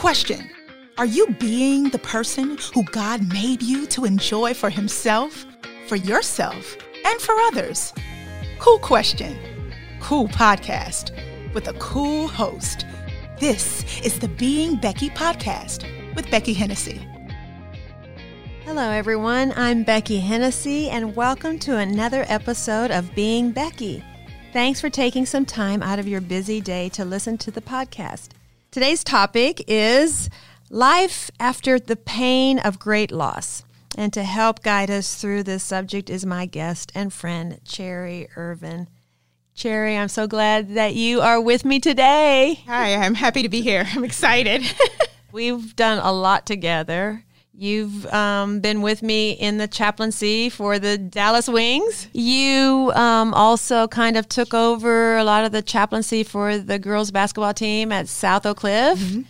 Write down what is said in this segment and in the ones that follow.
Question Are you being the person who God made you to enjoy for Himself, for yourself, and for others? Cool question. Cool podcast with a cool host. This is the Being Becky podcast with Becky Hennessy. Hello, everyone. I'm Becky Hennessy, and welcome to another episode of Being Becky. Thanks for taking some time out of your busy day to listen to the podcast. Today's topic is life after the pain of great loss. And to help guide us through this subject is my guest and friend, Cherry Irvin. Cherry, I'm so glad that you are with me today. Hi, I'm happy to be here. I'm excited. We've done a lot together. You've um, been with me in the chaplaincy for the Dallas Wings. You um, also kind of took over a lot of the chaplaincy for the girls basketball team at South Oak Cliff. Mm-hmm.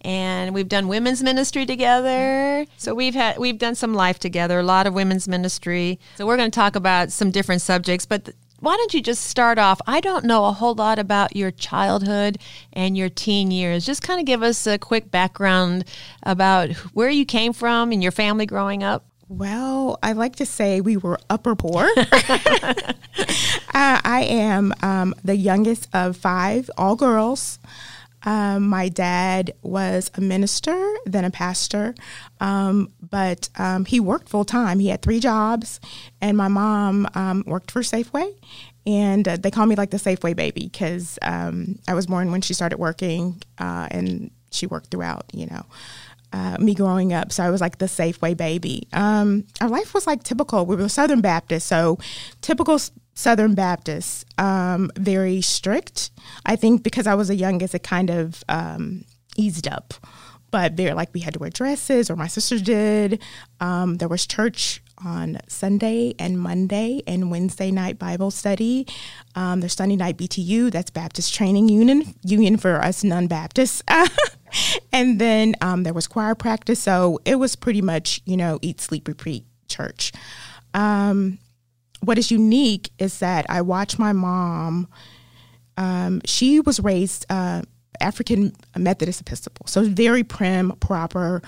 And we've done women's ministry together. So we've had we've done some life together, a lot of women's ministry. So we're going to talk about some different subjects, but why don't you just start off? I don't know a whole lot about your childhood and your teen years. Just kind of give us a quick background about where you came from and your family growing up. Well, I like to say we were upper poor. uh, I am um, the youngest of five, all girls. Um, my dad was a minister, then a pastor, um, but um, he worked full time. He had three jobs, and my mom um, worked for Safeway. And uh, they call me like the Safeway baby because um, I was born when she started working, uh, and she worked throughout, you know. Uh, me growing up. So I was like the Safeway baby. Um, our life was like typical. We were Southern Baptist, so typical Southern Baptist, um, very strict. I think because I was the youngest, it kind of um, eased up. But they're like we had to wear dresses, or my sister did. Um, there was church on Sunday and Monday and Wednesday night Bible study. Um, there's Sunday night BTU, that's Baptist Training Union, union for us non Baptists. and then um, there was choir practice. So it was pretty much, you know, eat, sleep, repeat church. Um, what is unique is that I watched my mom. Um, she was raised uh, African Methodist Episcopal, so very prim, proper.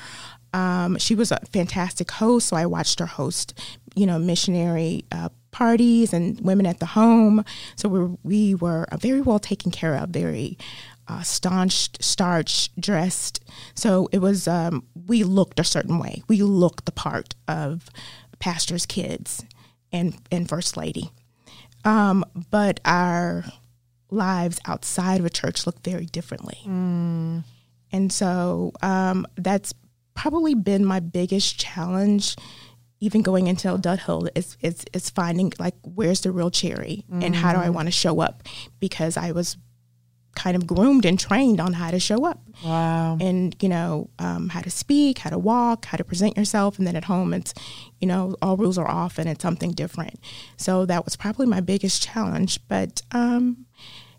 Um, she was a fantastic host, so I watched her host, you know, missionary uh, parties and women at the home. So we we were very well taken care of, very uh, staunch, starched, dressed. So it was, um, we looked a certain way. We looked the part of pastor's kids and, and First Lady. Um, but our lives outside of a church look very differently. Mm. And so um, that's probably been my biggest challenge even going into adulthood is, is, is finding like where's the real cherry mm. and how do I mm. want to show up because I was kind of groomed and trained on how to show up. Wow. And, you know, um, how to speak, how to walk, how to present yourself. And then at home, it's, you know, all rules are off and it's something different. So that was probably my biggest challenge. But um,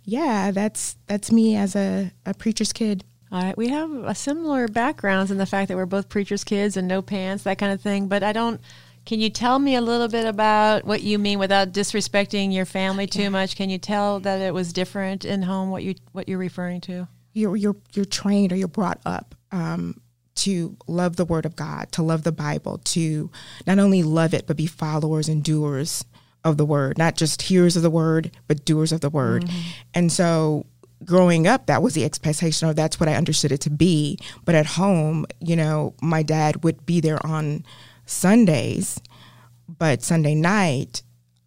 yeah, that's that's me as a, a preacher's kid. All right, we have a similar backgrounds in the fact that we're both preachers' kids and no pants, that kind of thing. But I don't can you tell me a little bit about what you mean without disrespecting your family too much? Can you tell that it was different in home? What you what you're referring to? You're you're you're trained or you're brought up um, to love the Word of God, to love the Bible, to not only love it but be followers and doers of the Word, not just hearers of the Word but doers of the Word. Mm-hmm. And so growing up that was the expectation or that's what i understood it to be but at home you know my dad would be there on Sundays, but Sunday night,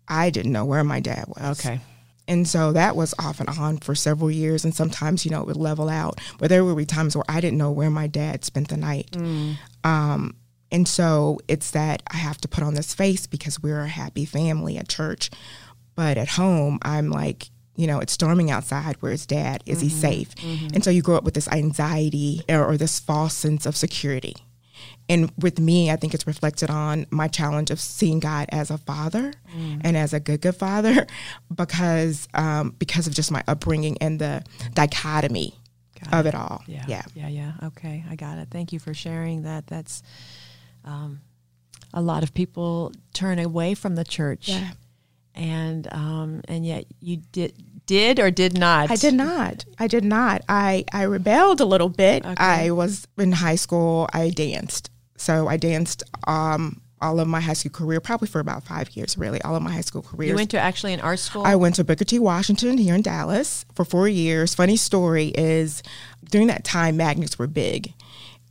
I didn't know where my dad was. Okay. And so that was off and on for several years. And sometimes, you know, it would level out. But there would be times where I didn't know where my dad spent the night. Mm. Um, and so it's that I have to put on this face because we're a happy family at church. But at home, I'm like, you know, it's storming outside. Where's dad? Is mm-hmm. he safe? Mm-hmm. And so you grow up with this anxiety or, or this false sense of security. And with me, I think it's reflected on my challenge of seeing God as a father mm. and as a good, good father, because um, because of just my upbringing and the dichotomy got of it. it all. Yeah. yeah, yeah, yeah. Okay, I got it. Thank you for sharing that. That's um, a lot of people turn away from the church. Yeah. And um, and yet you did did or did not? I did not. I did not. I, I rebelled a little bit. Okay. I was in high school, I danced. So I danced um, all of my high school career, probably for about five years, really, all of my high school career. You went to actually an art school? I went to Booker T. Washington here in Dallas for four years. Funny story is during that time, magnets were big.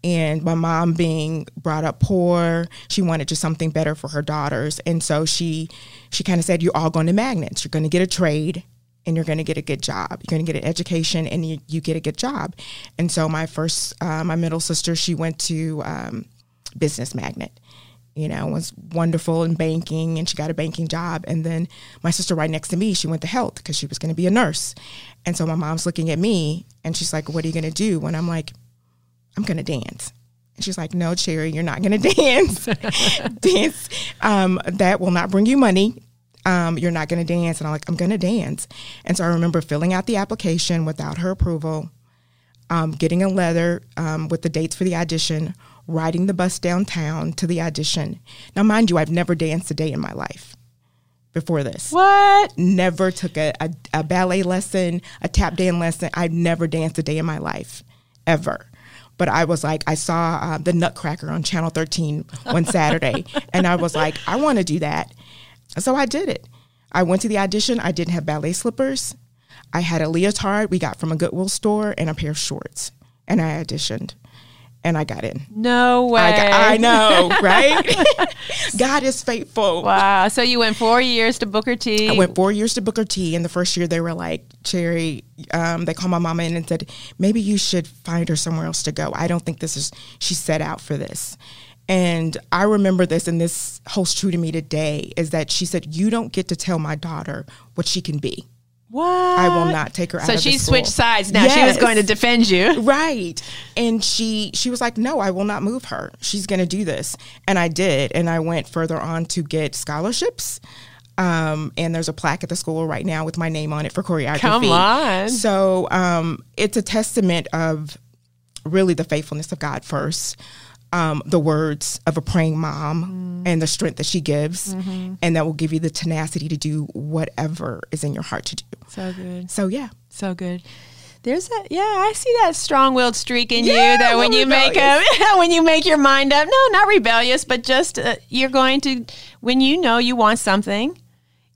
And my mom being brought up poor, she wanted just something better for her daughters. And so she she kind of said, You're all going to magnets. You're going to get a trade and you're going to get a good job. You're going to get an education and you, you get a good job. And so my first, uh, my middle sister, she went to um, business magnet you know, was wonderful in banking and she got a banking job. And then my sister right next to me, she went to health because she was going to be a nurse. And so my mom's looking at me and she's like, What are you going to do? And I'm like, I'm going to dance. And she's like, No, Cherry, you're not going to dance. dance, um, that will not bring you money. Um, you're not going to dance. And I'm like, I'm going to dance. And so I remember filling out the application without her approval, um, getting a letter um, with the dates for the audition, riding the bus downtown to the audition. Now, mind you, I've never danced a day in my life before this. what? Never took a, a, a ballet lesson, a tap dance lesson. I've never danced a day in my life, ever. But I was like, I saw uh, the Nutcracker on Channel 13 one Saturday, and I was like, I want to do that. So I did it. I went to the audition. I didn't have ballet slippers. I had a leotard we got from a Goodwill store and a pair of shorts. And I auditioned and I got in. No way. I, got, I know, right? God is faithful. Wow. So you went four years to Booker T. I went four years to Booker T, and the first year they were like, Cherry, um, they called my mama in and said, maybe you should find her somewhere else to go. I don't think this is, she set out for this. And I remember this, and this holds true to me today is that she said, You don't get to tell my daughter what she can be. What? I will not take her out So of the she switched sides now. She was going to defend you. Right. And she she was like, "No, I will not move her. She's going to do this." And I did, and I went further on to get scholarships. Um, and there's a plaque at the school right now with my name on it for choreography. Come on. So um, it's a testament of really the faithfulness of God first. Um, the words of a praying mom and the strength that she gives, and that will give you the tenacity to do whatever is in your heart to do. So good. So, yeah. So good. There's a yeah, I see that strong-willed streak in you that when you make a when you make your mind up, no, not rebellious, but just uh, you're going to when you know you want something,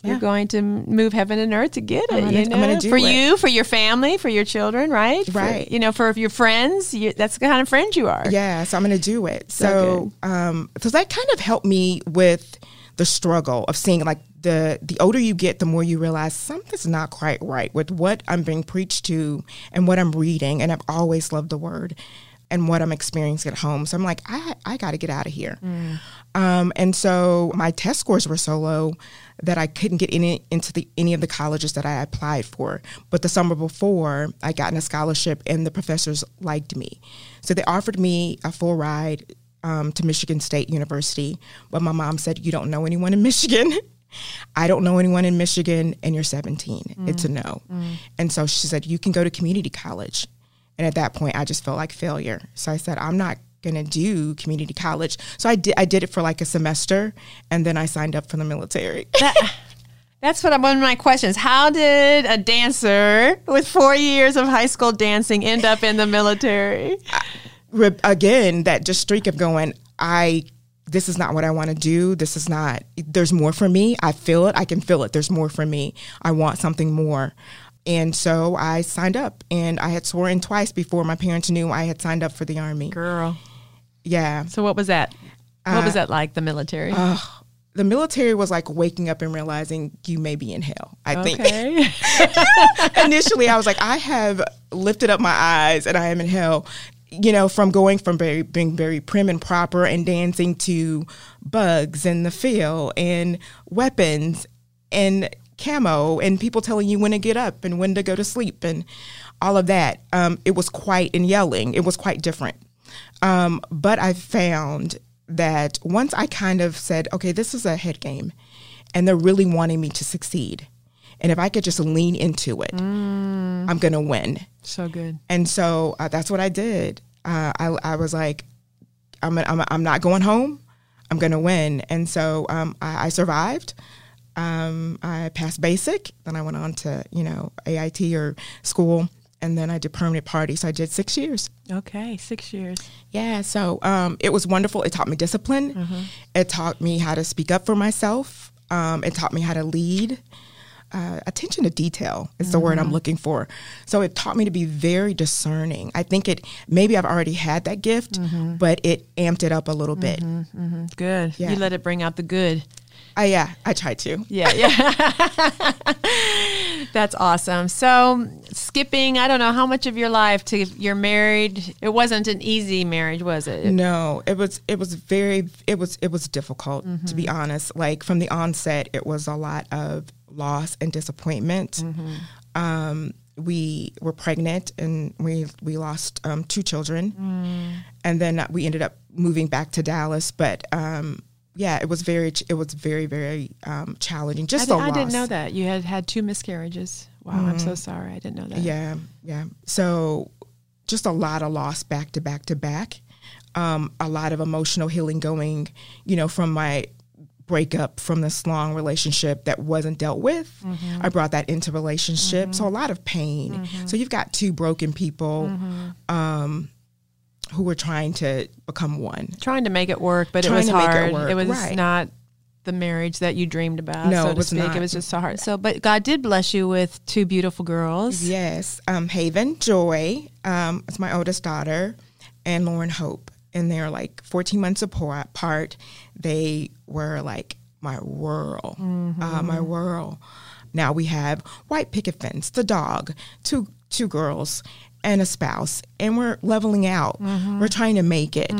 you're going to move heaven and earth to get it. I'm gonna- you know, for it. you, for your family, for your children, right? For- Right. you know, for your friends, you, that's the kind of friend you are. Yeah, so I'm going to do it. So So, um, so that kind of helped me with the struggle of seeing like the the older you get, the more you realize something's not quite right with what I'm being preached to and what I'm reading. And I've always loved the word and what I'm experiencing at home. So I'm like, I I got to get out of here. Um, and so my test scores were so low that I couldn't get any into the any of the colleges that I applied for. But the summer before, I got in a scholarship, and the professors liked me, so they offered me a full ride um, to Michigan State University. But my mom said, "You don't know anyone in Michigan." I don't know anyone in Michigan, and you're 17. It's a no. And so she said, You can go to community college. And at that point, I just felt like failure. So I said, I'm not going to do community college. So I did, I did it for like a semester, and then I signed up for the military. That's what I'm, one of my questions. How did a dancer with four years of high school dancing end up in the military? Re- Again, that just streak of going, I. This is not what I want to do. This is not, there's more for me. I feel it. I can feel it. There's more for me. I want something more. And so I signed up and I had sworn twice before my parents knew I had signed up for the army. Girl. Yeah. So what was that? What was that like? The military. The military was like waking up and realizing you may be in hell. I think initially I was like, I have lifted up my eyes and I am in hell. You know, from going from very being very prim and proper and dancing to bugs in the field and weapons and camo and people telling you when to get up and when to go to sleep and all of that. Um, it was quite and yelling. It was quite different. Um, but I found that once I kind of said, okay, this is a head game, and they're really wanting me to succeed. And if I could just lean into it, I'm going to win. so good. And so uh, that's what I did. Uh, I, I was like, I'm, I'm, I'm not going home. I'm going to win. And so um, I, I survived. Um, I passed basic, then I went on to you know AIT or school, and then I did permanent party. So I did six years. Okay, six years. Yeah, so um, it was wonderful. It taught me discipline. Mm-hmm. It taught me how to speak up for myself. Um, it taught me how to lead. Uh, attention to detail is the word I'm Mm-hmm. looking for. So it taught me to be very discerning. I think it maybe I've already had that gift, Mm-hmm. but it amped it up a little bit. Good. Yeah. You let it bring out the good. I, yeah, I try to. Yeah, yeah. That's awesome. So, skipping, I don't know how much of your life to you're married. It wasn't an easy marriage, was it? No, it was it was very it was it was difficult to be honest. Like from the onset, it was a lot of loss and disappointment. Um, we were pregnant and we we lost um, two children, and then we ended up moving back to Dallas. But um, yeah, it was very it was very very um, challenging. Just the I loss. didn't know that. You had had two miscarriages. Wow, I'm so sorry. I didn't know that. Yeah, yeah. So just a lot of loss back to back to back. Um, a lot of emotional healing going, you know, from my breakup from this long relationship that wasn't dealt with. I brought that into relationship. So a lot of pain. So you've got two broken people um, who were trying to become one. Trying to make it work, but Trying it was to make it hard. work, was right. not the marriage that you dreamed about, No, so it to was speak. not. It was just so hard. So, but God did bless you with two beautiful girls. Yes, um, Haven Joy um, is my oldest daughter, and Lauren Hope, and they're like 14 months apart. apart. They were like my world, uh, my world. Now we have white picket fence, the dog, two two girls, and a spouse, and we're leveling out. We're trying to make it.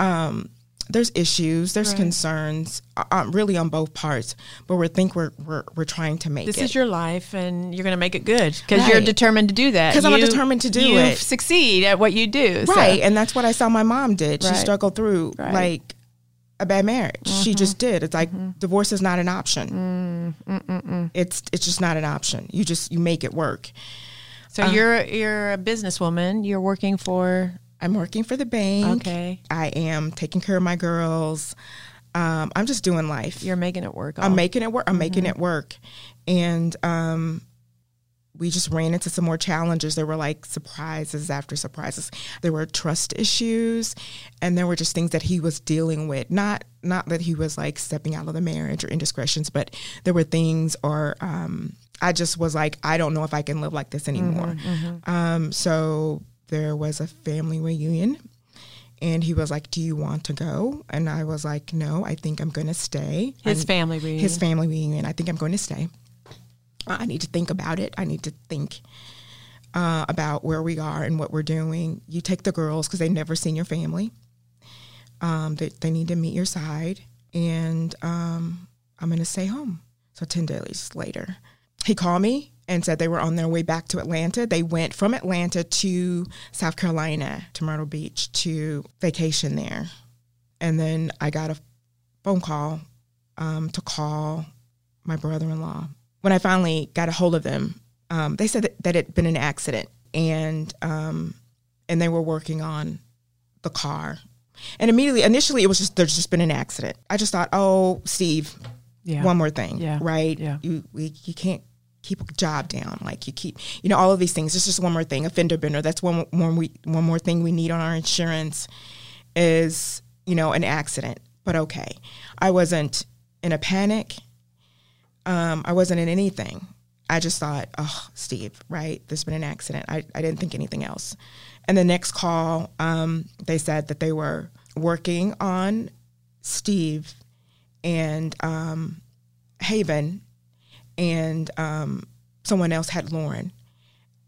Um, there's issues, there's concerns, uh, um, really on both parts, but we think we're we're we're trying to make it This is your life, and you're going to make it good because you're determined to do that. Because I'm determined to do you it. Succeed at what you do, so- Right. And that's what I saw my mom did. She Right. struggled through Right. Mm-hmm. like a bad marriage. She just did. It's like divorce is not an option. Mm, It's it's just not an option. You just you make it work. So you're you're a businesswoman. You're working for I'm working for the bank. okay. I am taking care of my girls. Um, I'm just doing life. You're making it work. I'm making it work. I'm making Mm-hmm. it work. And um, we just ran into some more challenges. There were like surprises after surprises. There were trust issues, and there were just things that he was dealing with. Not not that he was like stepping out of the marriage or indiscretions, but there were things or um, I just was like, I don't know if I can live like this anymore. Mm-hmm, Um, so there was a family reunion. And he was like, "Do you want to go?" And I was like, "No, I think I'm going to stay." his I'm- family reunion. his family reunion. I think I'm going to stay. I need to think about it. I need to think uh, about where we are and what we're doing. You take the girls because they've never seen your family. Um, they, they need to meet your side, and um, I'm going to stay home. So 10 days later, he called me and said they were on their way back to Atlanta. They went from Atlanta to South Carolina, to Myrtle Beach, to vacation there. And then I got a phone call um, to call my brother-in-law. When I finally got a hold of them, um, they said that, that it had been an accident, and um, and they were working on the car. And immediately, initially, it was just there's just been an accident. I just thought, oh, Steve, yeah. one more thing, Yeah. right? Yeah. You we, you can't keep a job down. Like you keep, you know, all of these things. It's just one more thing. A fender bender. That's one one we one more thing we need on our insurance is you know an accident. But okay, I wasn't in a panic. Um, I wasn't in anything. I just thought, oh, Steve, right? There's been an accident. I, I didn't think anything else. And the next call, um, they said that they were working on Steve and um, Haven, and um, someone else had Lauren.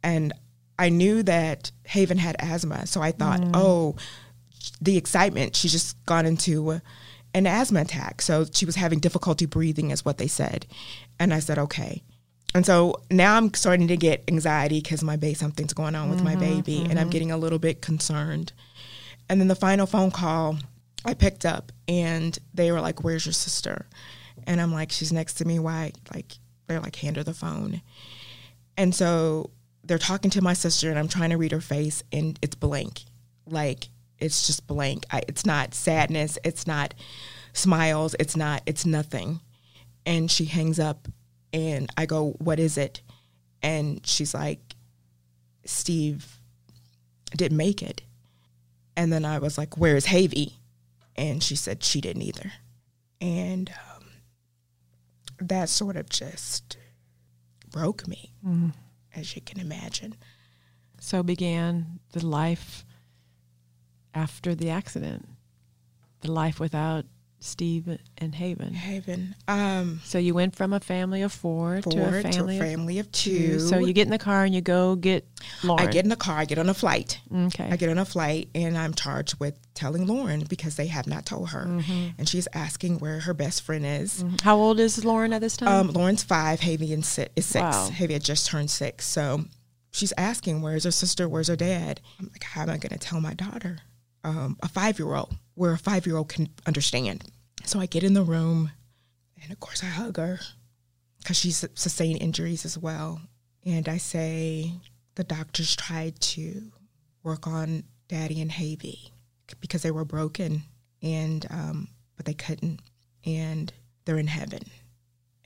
And I knew that Haven had asthma. So I thought, mm. oh, the excitement, she just gone into an asthma attack. So she was having difficulty breathing, is what they said. And I said, okay. And so now I'm starting to get anxiety because my baby, something's going on with my mm-hmm, baby, and I'm mm-hmm. getting a little bit concerned. And then the final phone call, I picked up, and they were like, "Where's your sister?" And I'm like, "She's next to me." Why? Like they're like, "Hand her the phone." And so they're talking to my sister, and I'm trying to read her face, and it's blank, like it's just blank. I, it's not sadness. It's not smiles. It's not. It's nothing. And she hangs up, and I go, What is it? And she's like, Steve didn't make it. And then I was like, Where's Havy? And she said she didn't either. And um, that sort of just broke me, mm-hmm. as you can imagine. So began the life after the accident, the life without Steve and Haven. Haven. Um, So you went from a family of four, four to a family, to a family of of two. So you get in the car and you go get Lauren. I get in the car, I get on a flight. okay. I get on a flight and I'm charged with telling Lauren because they have not told her. Mm-hmm. And she's asking where her best friend is. How old is Lauren at this time? Um, Lauren's five, Havy is six. Wow. Had just turned six. So she's asking, where's her sister? Where's her dad? I'm like, how am I going to tell my daughter? Um, a five year old, where a five year old can understand. So I get in the room and of course I hug her because she's sustained injuries as well. And I say, the doctors tried to work on Daddy and Havy because they were broken, and um, but they couldn't, and they're in heaven.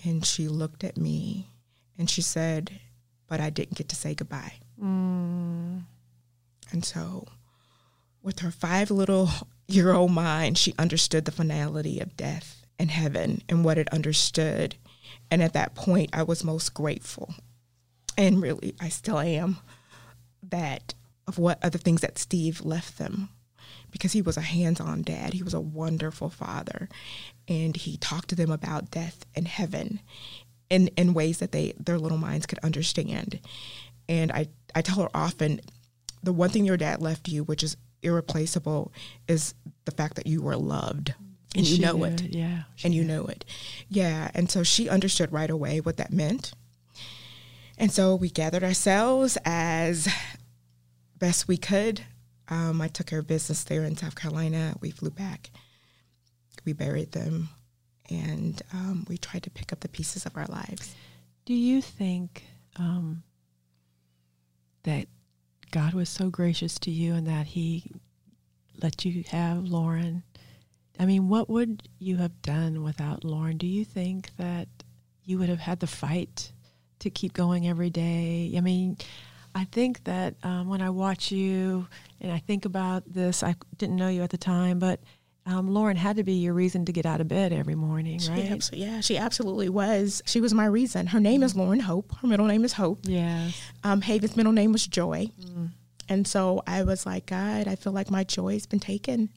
And she looked at me, and she said, "But I didn't get to say goodbye." Mm. And so, with her five little year old mind, she understood the finality of death and heaven and what it understood. And at that point, I was most grateful. And really, I still am that of what other things that Steve left them because he was a hands on dad. He was a wonderful father. And he talked to them about death and heaven in, in ways that they their little minds could understand. And I, I tell her often the one thing your dad left you, which is irreplaceable, is the fact that you were loved. And you know knew it. Yeah. And you know it. Yeah. And so she understood right away what that meant. And so we gathered ourselves as best we could. Um, I took care of business there in South Carolina. We flew back. We buried them. And um, we tried to pick up the pieces of our lives. Do you think um, that God was so gracious to you and that He let you have Lauren? I mean, what would you have done without Lauren? Do you think that you would have had the fight to keep going every day? I mean, I think that um, when I watch you and I think about this, I didn't know you at the time, but um, Lauren had to be your reason to get out of bed every morning, She right? abso- yeah, she absolutely was. She was my reason. Her name is Lauren Hope. Her middle name is Hope. Yeah. Um, Haven's middle name was Joy. And so I was like, God, I feel like my joy has been taken,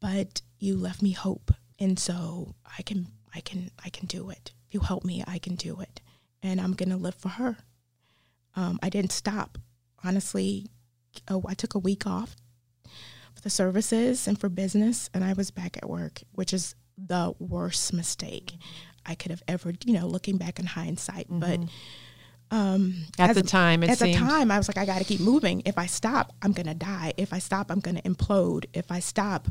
but you left me hope. And so I can, I can, I can do it. If you help me, I can do it. And I'm going to live for her. Um, I didn't stop. Honestly, oh, I took a week off the services and for business, and I was back at work, which is the worst mistake I could have ever, you know, looking back in hindsight. But um, At the time, it at seemed. the time, I was like, I got to keep moving. If I stop, I'm gonna die. If I stop, I'm gonna implode. If I stop,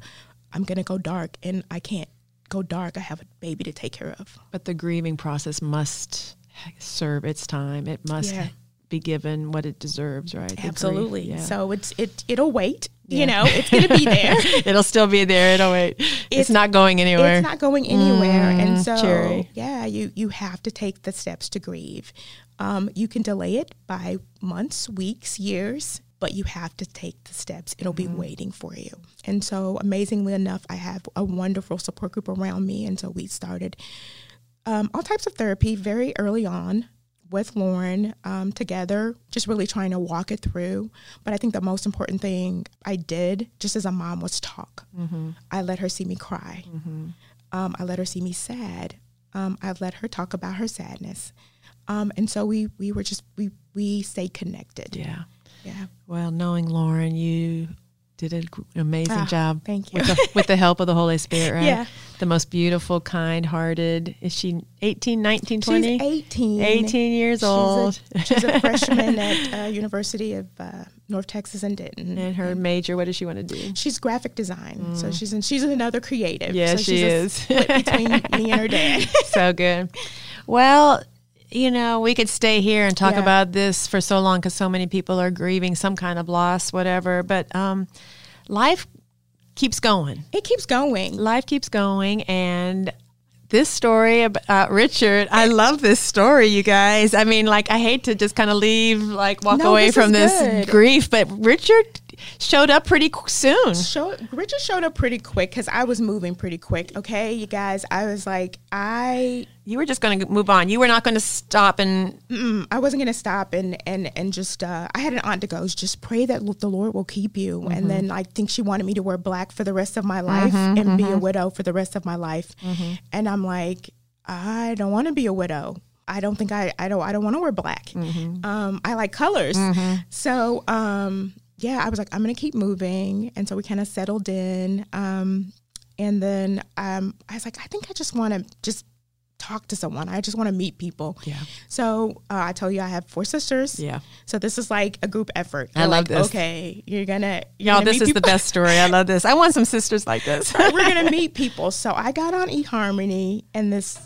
I'm gonna go dark, and I can't go dark. I have a baby to take care of. But the grieving process must serve its time. It must Yeah. Be given what it deserves, right? The grief, Absolutely. yeah. So it's it it'll wait. Yeah. You know, it's gonna be there. it'll still be there. It'll wait. It's, It's- not going anywhere. It's not going anywhere, and Mm, so Cherry. yeah, you you have to take the steps to grieve. Um, you can delay it by months, weeks, years, but you have to take the steps. It'll Mm-hmm. be waiting for you. And so, amazingly enough, I have a wonderful support group around me, and so we started um, all types of therapy very early on with Lauren um, together, just really trying to walk it through. But I think the most important thing I did, just as a mom, was talk. I let her see me cry. Um, I let her see me sad. Um, I let her talk about her sadness. Um, and so we we were just we we stayed connected. yeah. Yeah. Well, knowing Lauren, you did an amazing Ah, job. thank you. With the, with the help of the Holy Spirit, right? Yeah. The most beautiful, kind hearted. Is she 18, 19, 20? She's 18. 18 years She's a- old. she's a freshman at uh, University of uh, North Texas in Denton. and her major, what does she want to do? She's graphic design, so she's in, she's another creative. Mm. Yeah, so she she's a is. between me and her dad. so good. Well, you know, we could stay here and talk Yeah. about this for so long because so many people are grieving some kind of loss, whatever. But um, life keeps going. It keeps going. Life keeps going, and this story about Richard, I love this story, you guys. I mean, like, I hate to just kind of leave, like, walk No, away this from is this good. grief, but Richard showed up pretty qu- soon. Show, Richard showed up pretty quick because I was moving pretty quick. Okay, you guys, I was like, I You were just going to move on. You were not going to stop and I wasn't gonna stop and and and just uh, I had an aunt that goes, just pray that the Lord will keep you. And then I think she wanted me to wear black for the rest of my life and be a widow for the rest of my life. And I'm like, I don't want to be a widow. I don't think I I don't I don't want to wear black. Um, I like colors. So um, yeah, I was like, I'm gonna keep moving, and so we kind of settled in. Um, and then um, I was like, I think I just want to just talk to someone. I just want to meet people. Yeah. So uh, I told you I have four sisters. Yeah. So this is like a group effort. I They're love like, this. Okay, you're gonna. You're Y'all, gonna this is the best story. I love this. I want some sisters like this. We're gonna meet people. So I got on eHarmony, and this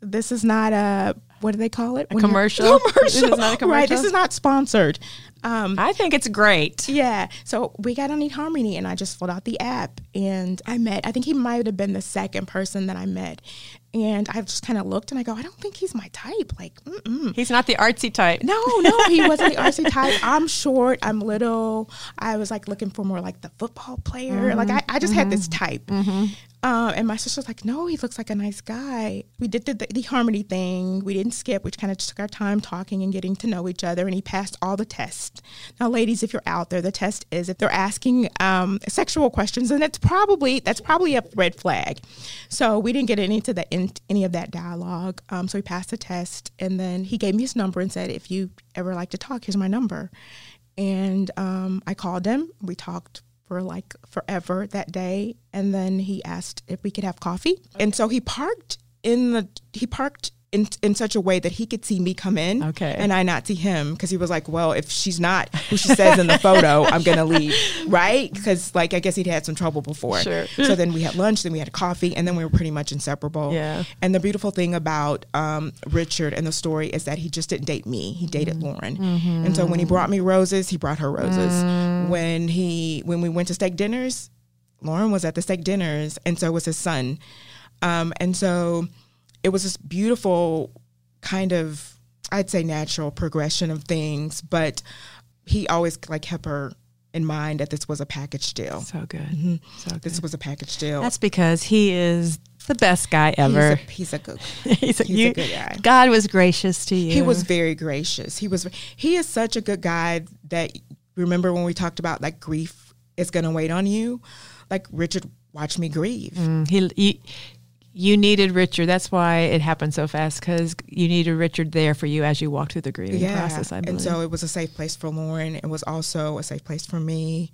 this is not a what do they call it? When commercial? Commercial. This is not a Right. This is not sponsored. Um, I think it's great. yeah. So we got on eHarmony and I just filled out the app and I met, I think he might have been the second person that I met. And I just kind of looked and I go, I don't think he's my type. Like, mm-mm. He's not the artsy type. No, no, he wasn't the artsy type. I'm short. I'm little. I was like looking for more like the football player. Like mm-hmm, I, I just had this mm-hmm, type. Mm-hmm. Uh, and my sister was like, no, he looks like a nice guy. We did the, the, harmony thing. We didn't skip. We kind of took our time talking and getting to know each other. And he passed all the tests. Now, ladies, if you're out there, the test is if they're asking um, sexual questions, and that's probably that's probably a red flag. So we didn't get into the in, any of that dialogue. Um, so he passed the test, and then he gave me his number and said, if you ever like to talk, here's my number. And um, I called him. We talked for like forever that day, and then he asked if we could have coffee. And so he parked in the he parked in in such a way that he could see me come in, Okay. and I not see him because he was like, "Well, if she's not who she says in the photo, I'm gonna leave." Right? Because like I guess he'd had some trouble before. Sure. So then we had lunch, then we had coffee, and then we were pretty much inseparable. Yeah. And the beautiful thing about um, Richard and the story is that he just didn't date me; he dated Mm-hmm. Lauren. And so when he brought me roses, he brought her roses. Mm. When he when we went to steak dinners, Lauren was at the steak dinners, and so was his son. Um, and so it was this beautiful kind of I'd say natural progression of things, but he always like kept her in mind that this was a package deal. So good. So good. This was a package deal. That's because he is the best guy he's ever. a, he's a good He's a, he's a good guy. God was gracious to you. He was very gracious. He was he is such a good guy that remember when we talked about like grief is going to wait on you? Like Richard watched me grieve. Mm, he, you, you needed Richard. That's why it happened so fast because you needed Richard there for you as you walked through the grieving process. I believe. and so it was a safe place for Lauren. It was also a safe place for me.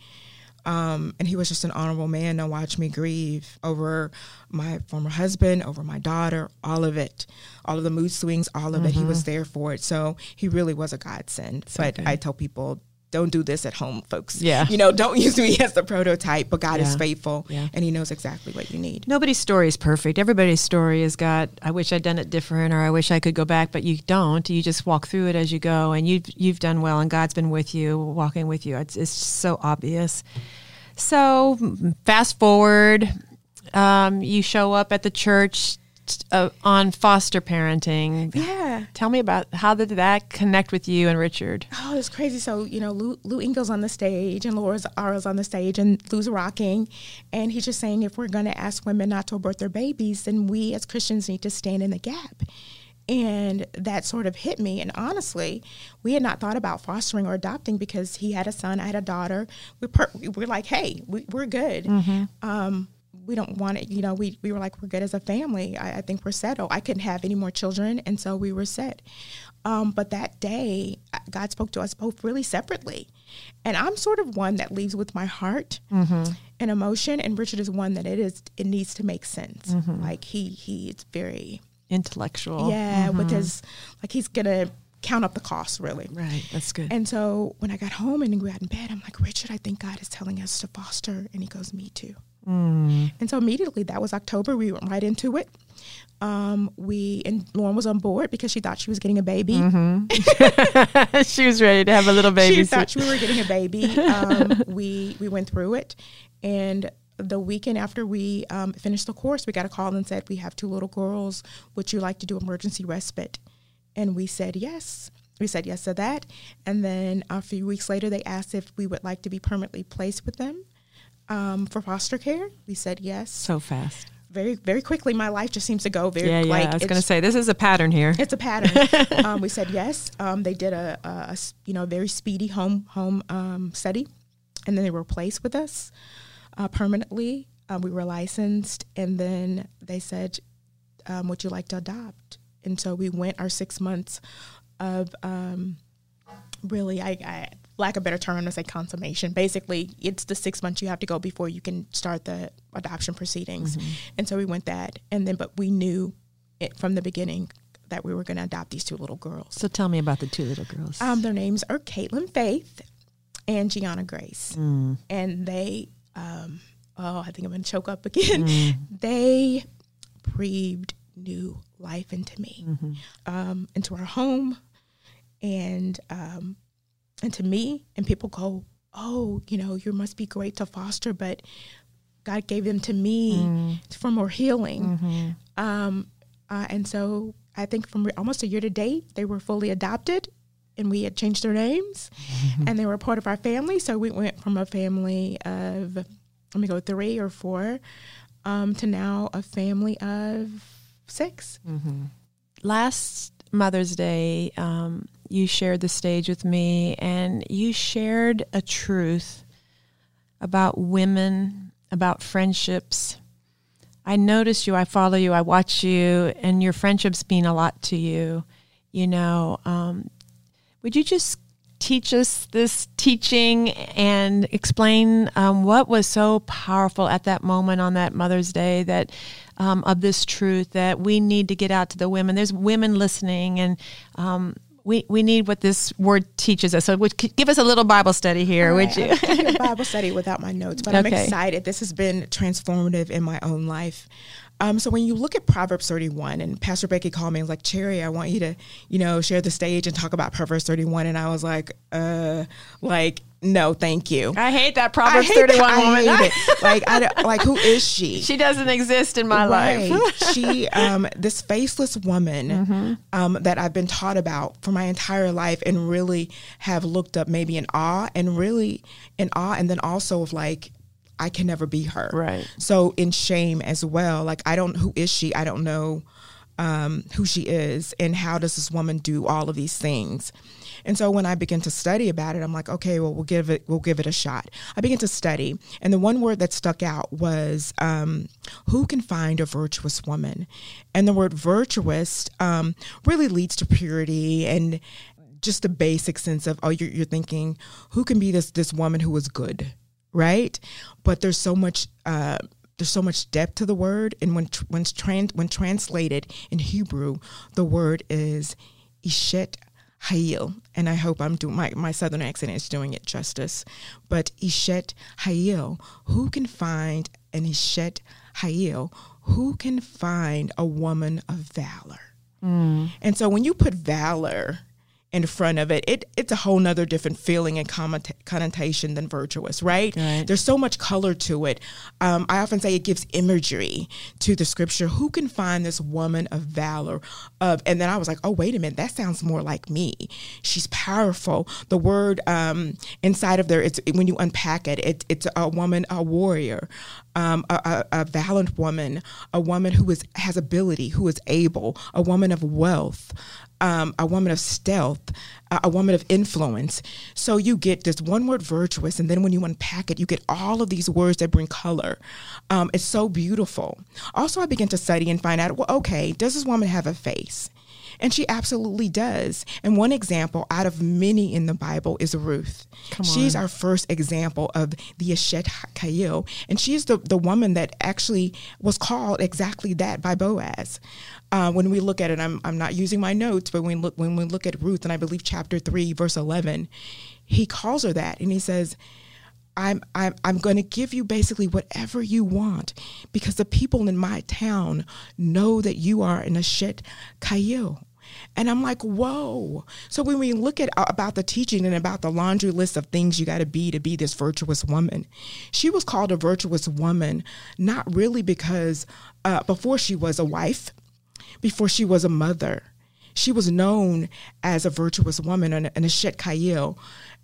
Um, and he was just an honorable man to watch me grieve over my former husband, over my daughter, all of it, all of the mood swings, all of it. He was there for it. So he really was a godsend. but. I tell people, don't do this at home, folks. Yeah. You know, don't use me as the prototype, but God is faithful Yeah. and he knows exactly what you need. Nobody's story is perfect. Everybody's story has got. I wish I'd done it different, or I wish I could go back. But you don't. You just walk through it as you go, and you've you've done well, and God's been with you, walking with you. It's it's so obvious. So fast forward, um, you show up at the church uh, on foster parenting. Yeah. Tell me about how did that connect with you and Richard? Oh, it's crazy. So, you know, Lou, Lou Engle's on the stage and Laura's Ara's on the stage and Lou's rocking. And he's just saying if we're going to ask women not to abort their babies, then we as Christians need to stand in the gap. And that sort of hit me. And honestly, we had not thought about fostering or adopting because he had a son, I had a daughter. We're, per- we're like, hey, we, we're good. Um, we don't want it, you know, we, we were like, we're good as a family. I, I think we're settled. I couldn't have any more children. And so we were set. Um, but that day, uh, God spoke to us both really separately. And I'm sort of one that leaves with my heart and emotion. And Richard is one that it is, it needs to make sense. Like he, he, it's very, Intellectual. yeah, with his, like he's going to count up the costs really. Right. That's good. And so when I got home and we got in bed, I'm like, Richard, I think God is telling us to foster. And he goes, Me too. And so immediately that was October. We went right into it. Um, we and Lauren was on board because she thought she was getting a baby. she was ready to have a little baby. She thought we were getting a baby. Um, we we went through it, and the weekend after we um, finished the course, we got a call and said, We have two little girls. Would you like to do emergency respite? And we said yes. We said yes to that. And then a few weeks later, they asked if we would like to be permanently placed with them um, for foster care. We said yes. So fast. Very, very quickly, my life just seems to go very. Yeah, yeah. Like, I was going to say this is a pattern here. it's a pattern. um, we said yes. Um, they did a, you know very speedy home home um, study, and then they were placed with us uh, permanently. Uh, we were licensed, and then they said, um, "Would you like to adopt?" And so we went our six months of um, really, I, I lack of better term to say consummation. Basically, it's the six months you have to go before you can start the adoption proceedings. And so we went that, and then but we knew it from the beginning that we were going to adopt these two little girls. So tell me about the two little girls. Um, their names are Caitlin Faith and Gianna Grace, and they, um, oh, I think I'm going to choke up again. they breathed new life into me, um, into our home, and um, and to me. And people go, "Oh, you know, you must be great to foster," but God gave them to me for more healing. Um, uh, and so I think from almost a year to date, they were fully adopted and we had changed their names and they were part of our family. So we went from a family of, let me go three or four, um, to now a family of 6 Last Mother's Day, um, you shared the stage with me and you shared a truth about women, about friendships. I notice you, I follow you, I watch you, and your friendships mean a lot to you. You know, um, would you just teach us this teaching and explain um, what was so powerful at that moment on that Mother's Day that um, of this truth that we need to get out to the women? There's women listening, and um, we we need what this word teaches us. So, would give us a little Bible study here, would you? You a Bible study without my notes, but I'm excited. This has been transformative in my own life. Um, so when you look at Proverbs 31, and Pastor Becky called me and was like, Cherry, I want you to, you know, share the stage and talk about Proverbs 31. And I was like, uh, like, no, thank you. I hate that Proverbs hate 31 that. woman. I. Like, I don't- like, who is she? she doesn't exist in my life. She, um, this faceless woman Mm-hmm. um, that I've been taught about for my entire life and really have looked up maybe in awe and really in awe and then also of like, I can never be her. Right. So in shame as well. Like, I don't, who is she? I don't know um, who she is and how does this woman do all of these things. And so when I begin to study about it, I'm like, okay, well, we'll give it, we'll give it a shot. I began to study, and the one word that stuck out was, um, "Who can find a virtuous woman?" And the word "virtuous" um, really leads to purity and just the basic sense of, oh, you're, you're thinking, who can be this this woman who is good, right? But there's so much. Uh, there's so much depth to the word, and when when trans when translated in Hebrew, the word is ishet hayil, and I hope I'm doing my my southern accent is doing it justice. But ishet hayil, who can find an ishet hayil? Who can find a woman of valor? Mm. And so when you put valor in front of it, it it's a whole nother different feeling and comment- connotation than virtuous, right? Right. There's so much color to it. Um, I often say it gives imagery to the scripture. Who can find this woman of valor? Of and then I was like, oh wait a minute, that sounds more like me. She's powerful. The word um, inside of there, it's when you unpack it, it it's a woman, a warrior, um, a, a, a valiant woman, a woman who is has ability, who is able, a woman of wealth, um, a woman of stealth, a, woman of influence. So you get this one word virtuous, and then when you unpack it, you get all of these words that bring color. Um, it's so beautiful. Also, I begin to study and find out well, okay, does this woman have a face? And she absolutely does. And one example out of many in the Bible is Ruth. She's our first example of the Eshet Kayil. And she's the, the woman that actually was called exactly that by Boaz. Uh, when we look at it, I'm, I'm not using my notes, but when, look, when we look at Ruth, and I believe chapter 3, verse 11, he calls her that. And he says, I'm I'm I'm going to give you basically whatever you want because the people in my town know that you are an Ashet Kayil. And I'm like, whoa. So when we look at uh, about the teaching and about the laundry list of things you got to be to be this virtuous woman, she was called a virtuous woman, not really because uh, before she was a wife, before she was a mother, she was known as a virtuous woman and a, Shet Kayil.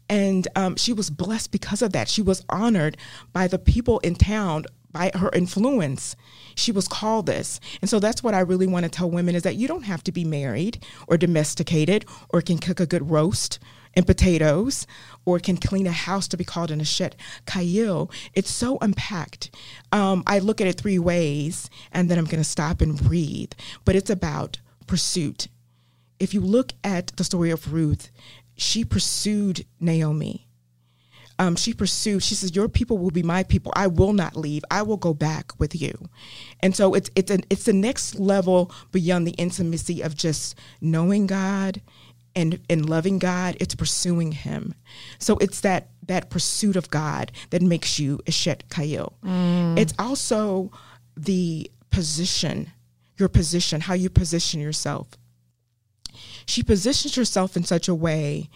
And um, she was blessed because of that. She was honored by the people in town by her influence she was called this and so that's what i really want to tell women is that you don't have to be married or domesticated or can cook a good roast and potatoes or can clean a house to be called an Ashet Kayil. It's so unpacked. Um, I look at it three ways and then I'm going to stop and breathe. But it's about pursuit. If you look at the story of Ruth, she pursued Naomi um, she pursued. She says, "Your people will be my people. I will not leave. I will go back with you." And so it's it's an it's the next level beyond the intimacy of just knowing God and and loving God. It's pursuing Him. So it's that that pursuit of God that makes you Eshet Chayil. Mm. It's also the position, your position, how you position yourself. She positions herself in such a way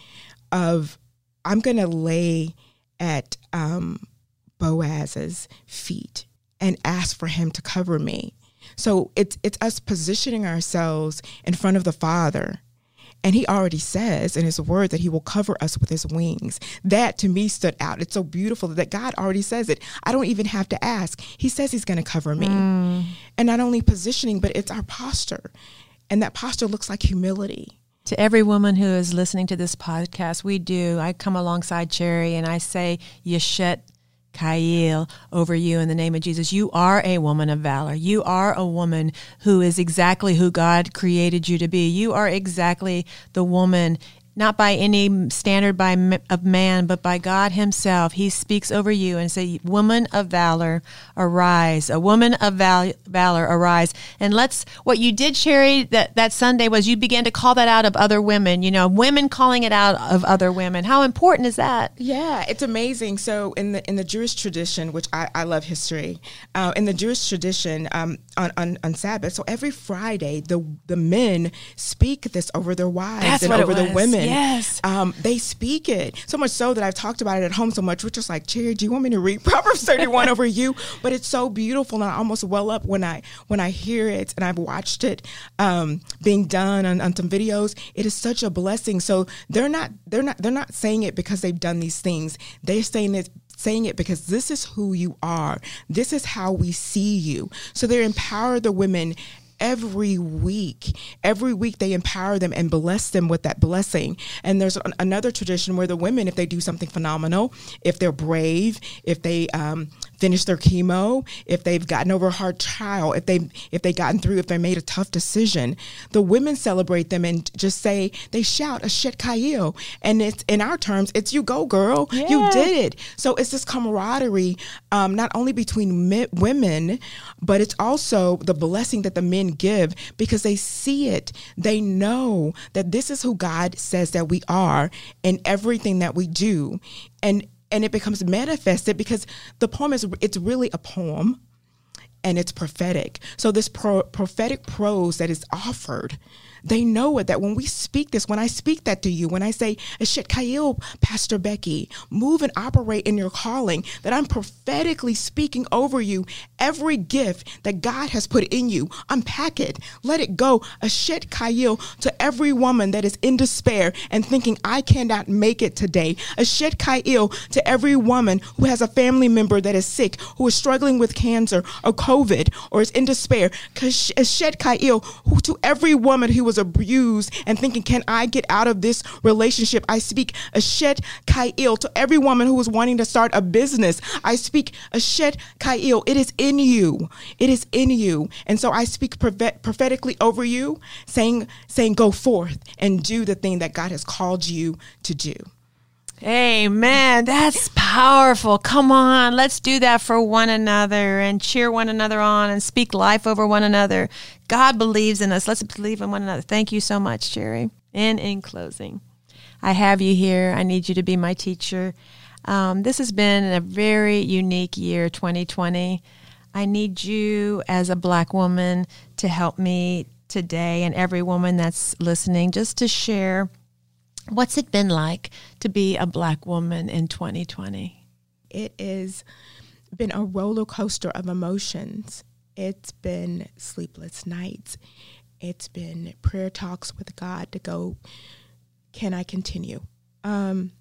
of I'm going to lay at um, Boaz's feet and ask for him to cover me. So it's it's us positioning ourselves in front of the Father. And he already says in his word that he will cover us with his wings. That to me stood out. It's so beautiful that God already says it. I don't even have to ask. He says he's going to cover me. Mm. And not only positioning, but it's our posture. And that posture looks like humility. To every woman who is listening to this podcast, we do. I come alongside Cherry and I say, Eshet Chayil over you in the name of Jesus. You are a woman of valor. You are a woman who is exactly who God created you to be. You are exactly the woman not by any standard by of man, but by God Himself. He speaks over you and say, "Woman of valor, arise! A woman of val- valor, arise!" And let's. What you did, Cherry, that that Sunday was you began to call that out of other women. You know, women calling it out of other women. How important is that? Yeah, it's amazing. So in the in the Jewish tradition, which I, I love history, uh, in the Jewish tradition, um, on, on on Sabbath, so every Friday, the the men speak this over their wives That's and over the women. Yes. Um, they speak it so much so that I've talked about it at home so much, which is like, Cherry, do you want me to read Proverbs 31 over you? But it's so beautiful and I almost well up when I when I hear it and I've watched it um, being done on, on some videos. It is such a blessing. So they're not they're not they're not saying it because they've done these things. They're saying it saying it because this is who you are. This is how we see you. So they empower the women every week. Every week they empower them and bless them with that blessing. And there's an, another tradition where the women, if they do something phenomenal, if they're brave, if they um, finish their chemo, if they've gotten over a hard trial, if they if they gotten through, if they made a tough decision, the women celebrate them and just say they shout Eshet Chayil. And it's in our terms, it's you go girl, yeah. you did it. So it's this camaraderie, um, not only between mi- women, but it's also the blessing that the men give because they see it. They know that this is who God says that we are in everything that we do. And and it becomes manifested because the poem is it's really a poem and it's prophetic. So this pro- prophetic prose that is offered they know it that when we speak this, when I speak that to you, when I say, Eshet Chayil, Pastor Becky, move and operate in your calling, that I'm prophetically speaking over you every gift that God has put in you. Unpack it, let it go. Eshet Chayil to every woman that is in despair and thinking, I cannot make it today. Eshet Chayil to every woman who has a family member that is sick, who is struggling with cancer or COVID or is in despair. A shit who to every woman who was was abused and thinking, can I get out of this relationship? I speak a shet kail to every woman who is wanting to start a business. I speak a shet kail. It is in you. It is in you. And so I speak prophetically over you, saying, saying, go forth and do the thing that God has called you to do. Amen. That's powerful. Come on, let's do that for one another and cheer one another on and speak life over one another. God believes in us. Let's believe in one another. Thank you so much, Cherry. And in closing, I have you here. I need you to be my teacher. Um, this has been a very unique year, 2020. I need you as a black woman to help me today and every woman that's listening just to share what's it been like to be a black woman in 2020? It has been a roller coaster of emotions. It's been sleepless nights. It's been prayer talks with God to go, can I continue? Um,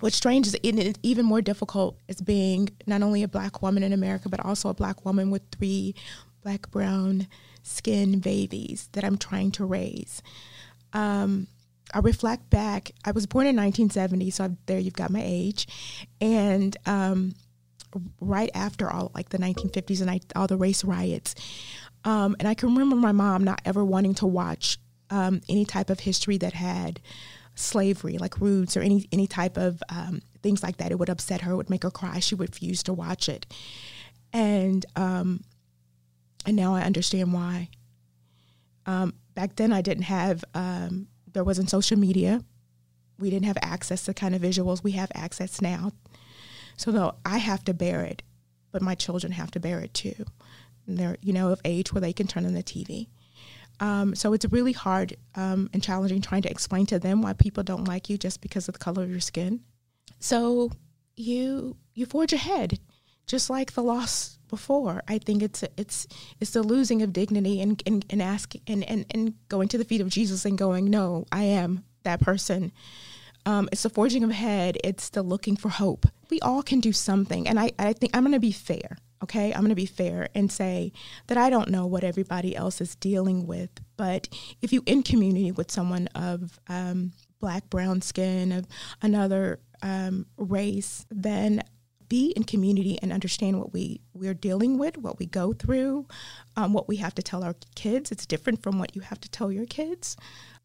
what's strange is even more difficult is being not only a black woman in America, but also a black woman with three black brown skin babies that I'm trying to raise. Um, I reflect back. I was born in 1970, so there you've got my age, and um, right after all, like the 1950s and I, all the race riots, um, and I can remember my mom not ever wanting to watch um, any type of history that had slavery, like roots or any any type of um, things like that. It would upset her, it would make her cry. She would refuse to watch it, and um, and now I understand why. Um, back then, I didn't have um, there wasn't social media. We didn't have access to kind of visuals we have access now. So though I have to bear it, but my children have to bear it too. And they're you know of age where they can turn on the TV. Um, so it's really hard um, and challenging trying to explain to them why people don't like you just because of the color of your skin. So you you forge ahead, just like the loss before. I think it's it's it's the losing of dignity and and, and asking and, and and going to the feet of Jesus and going, no, I am that person. Um, it's the forging of head. It's the looking for hope. We all can do something, and I I think I'm going to be fair okay? I'm going to be fair and say that I don't know what everybody else is dealing with, but if you in community with someone of um, black, brown skin, of another um, race, then be in community and understand what we we're dealing with, what we go through, um, what we have to tell our kids. It's different from what you have to tell your kids.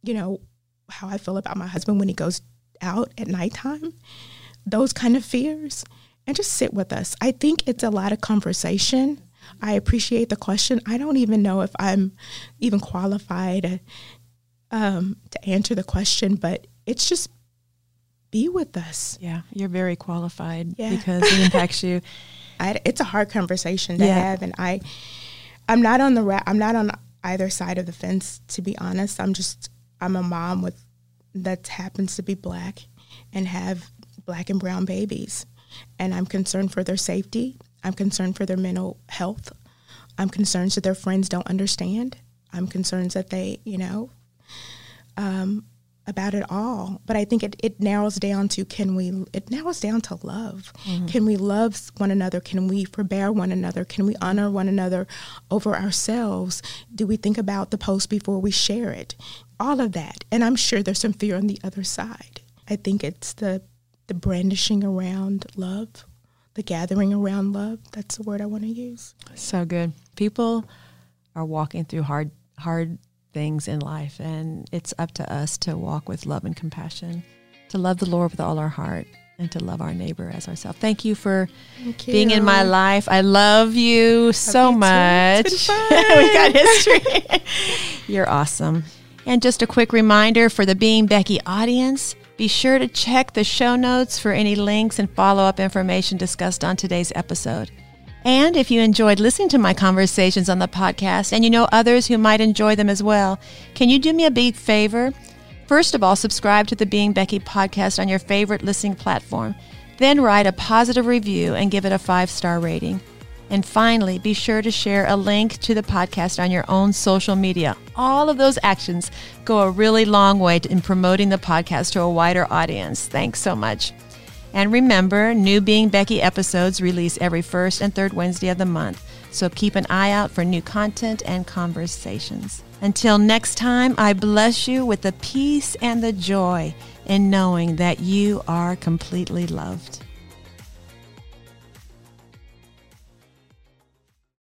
You know how I feel about my husband when he goes out at nighttime. Those kind of fears and just sit with us. I think it's a lot of conversation. I appreciate the question. I don't even know if I'm even qualified um, to answer the question, but it's just be with us. Yeah, you're very qualified yeah. because it impacts you. I, it's a hard conversation to yeah. have, and I, I'm not on the ra- I'm not on either side of the fence. To be honest, I'm just I'm a mom with that happens to be black and have black and brown babies and I'm concerned for their safety. I'm concerned for their mental health. I'm concerned that their friends don't understand. I'm concerned that they, you know, um, about it all. But I think it, it narrows down to can we, it narrows down to love. Mm-hmm. Can we love one another? Can we forbear one another? Can we honor one another over ourselves? Do we think about the post before we share it? All of that. And I'm sure there's some fear on the other side. I think it's the the brandishing around love, the gathering around love. That's the word I want to use. So good. People are walking through hard hard things in life and it's up to us to walk with love and compassion, to love the Lord with all our heart and to love our neighbor as ourselves. Thank you for Thank you. being in my life. I love you love so you much. we got history. You're awesome. And just a quick reminder for the Being Becky audience be sure to check the show notes for any links and follow up information discussed on today's episode. And if you enjoyed listening to my conversations on the podcast and you know others who might enjoy them as well, can you do me a big favor? First of all, subscribe to the Being Becky podcast on your favorite listening platform. Then write a positive review and give it a five star rating. And finally, be sure to share a link to the podcast on your own social media. All of those actions go a really long way in promoting the podcast to a wider audience. Thanks so much. And remember, new Being Becky episodes release every first and third Wednesday of the month. So keep an eye out for new content and conversations. Until next time, I bless you with the peace and the joy in knowing that you are completely loved.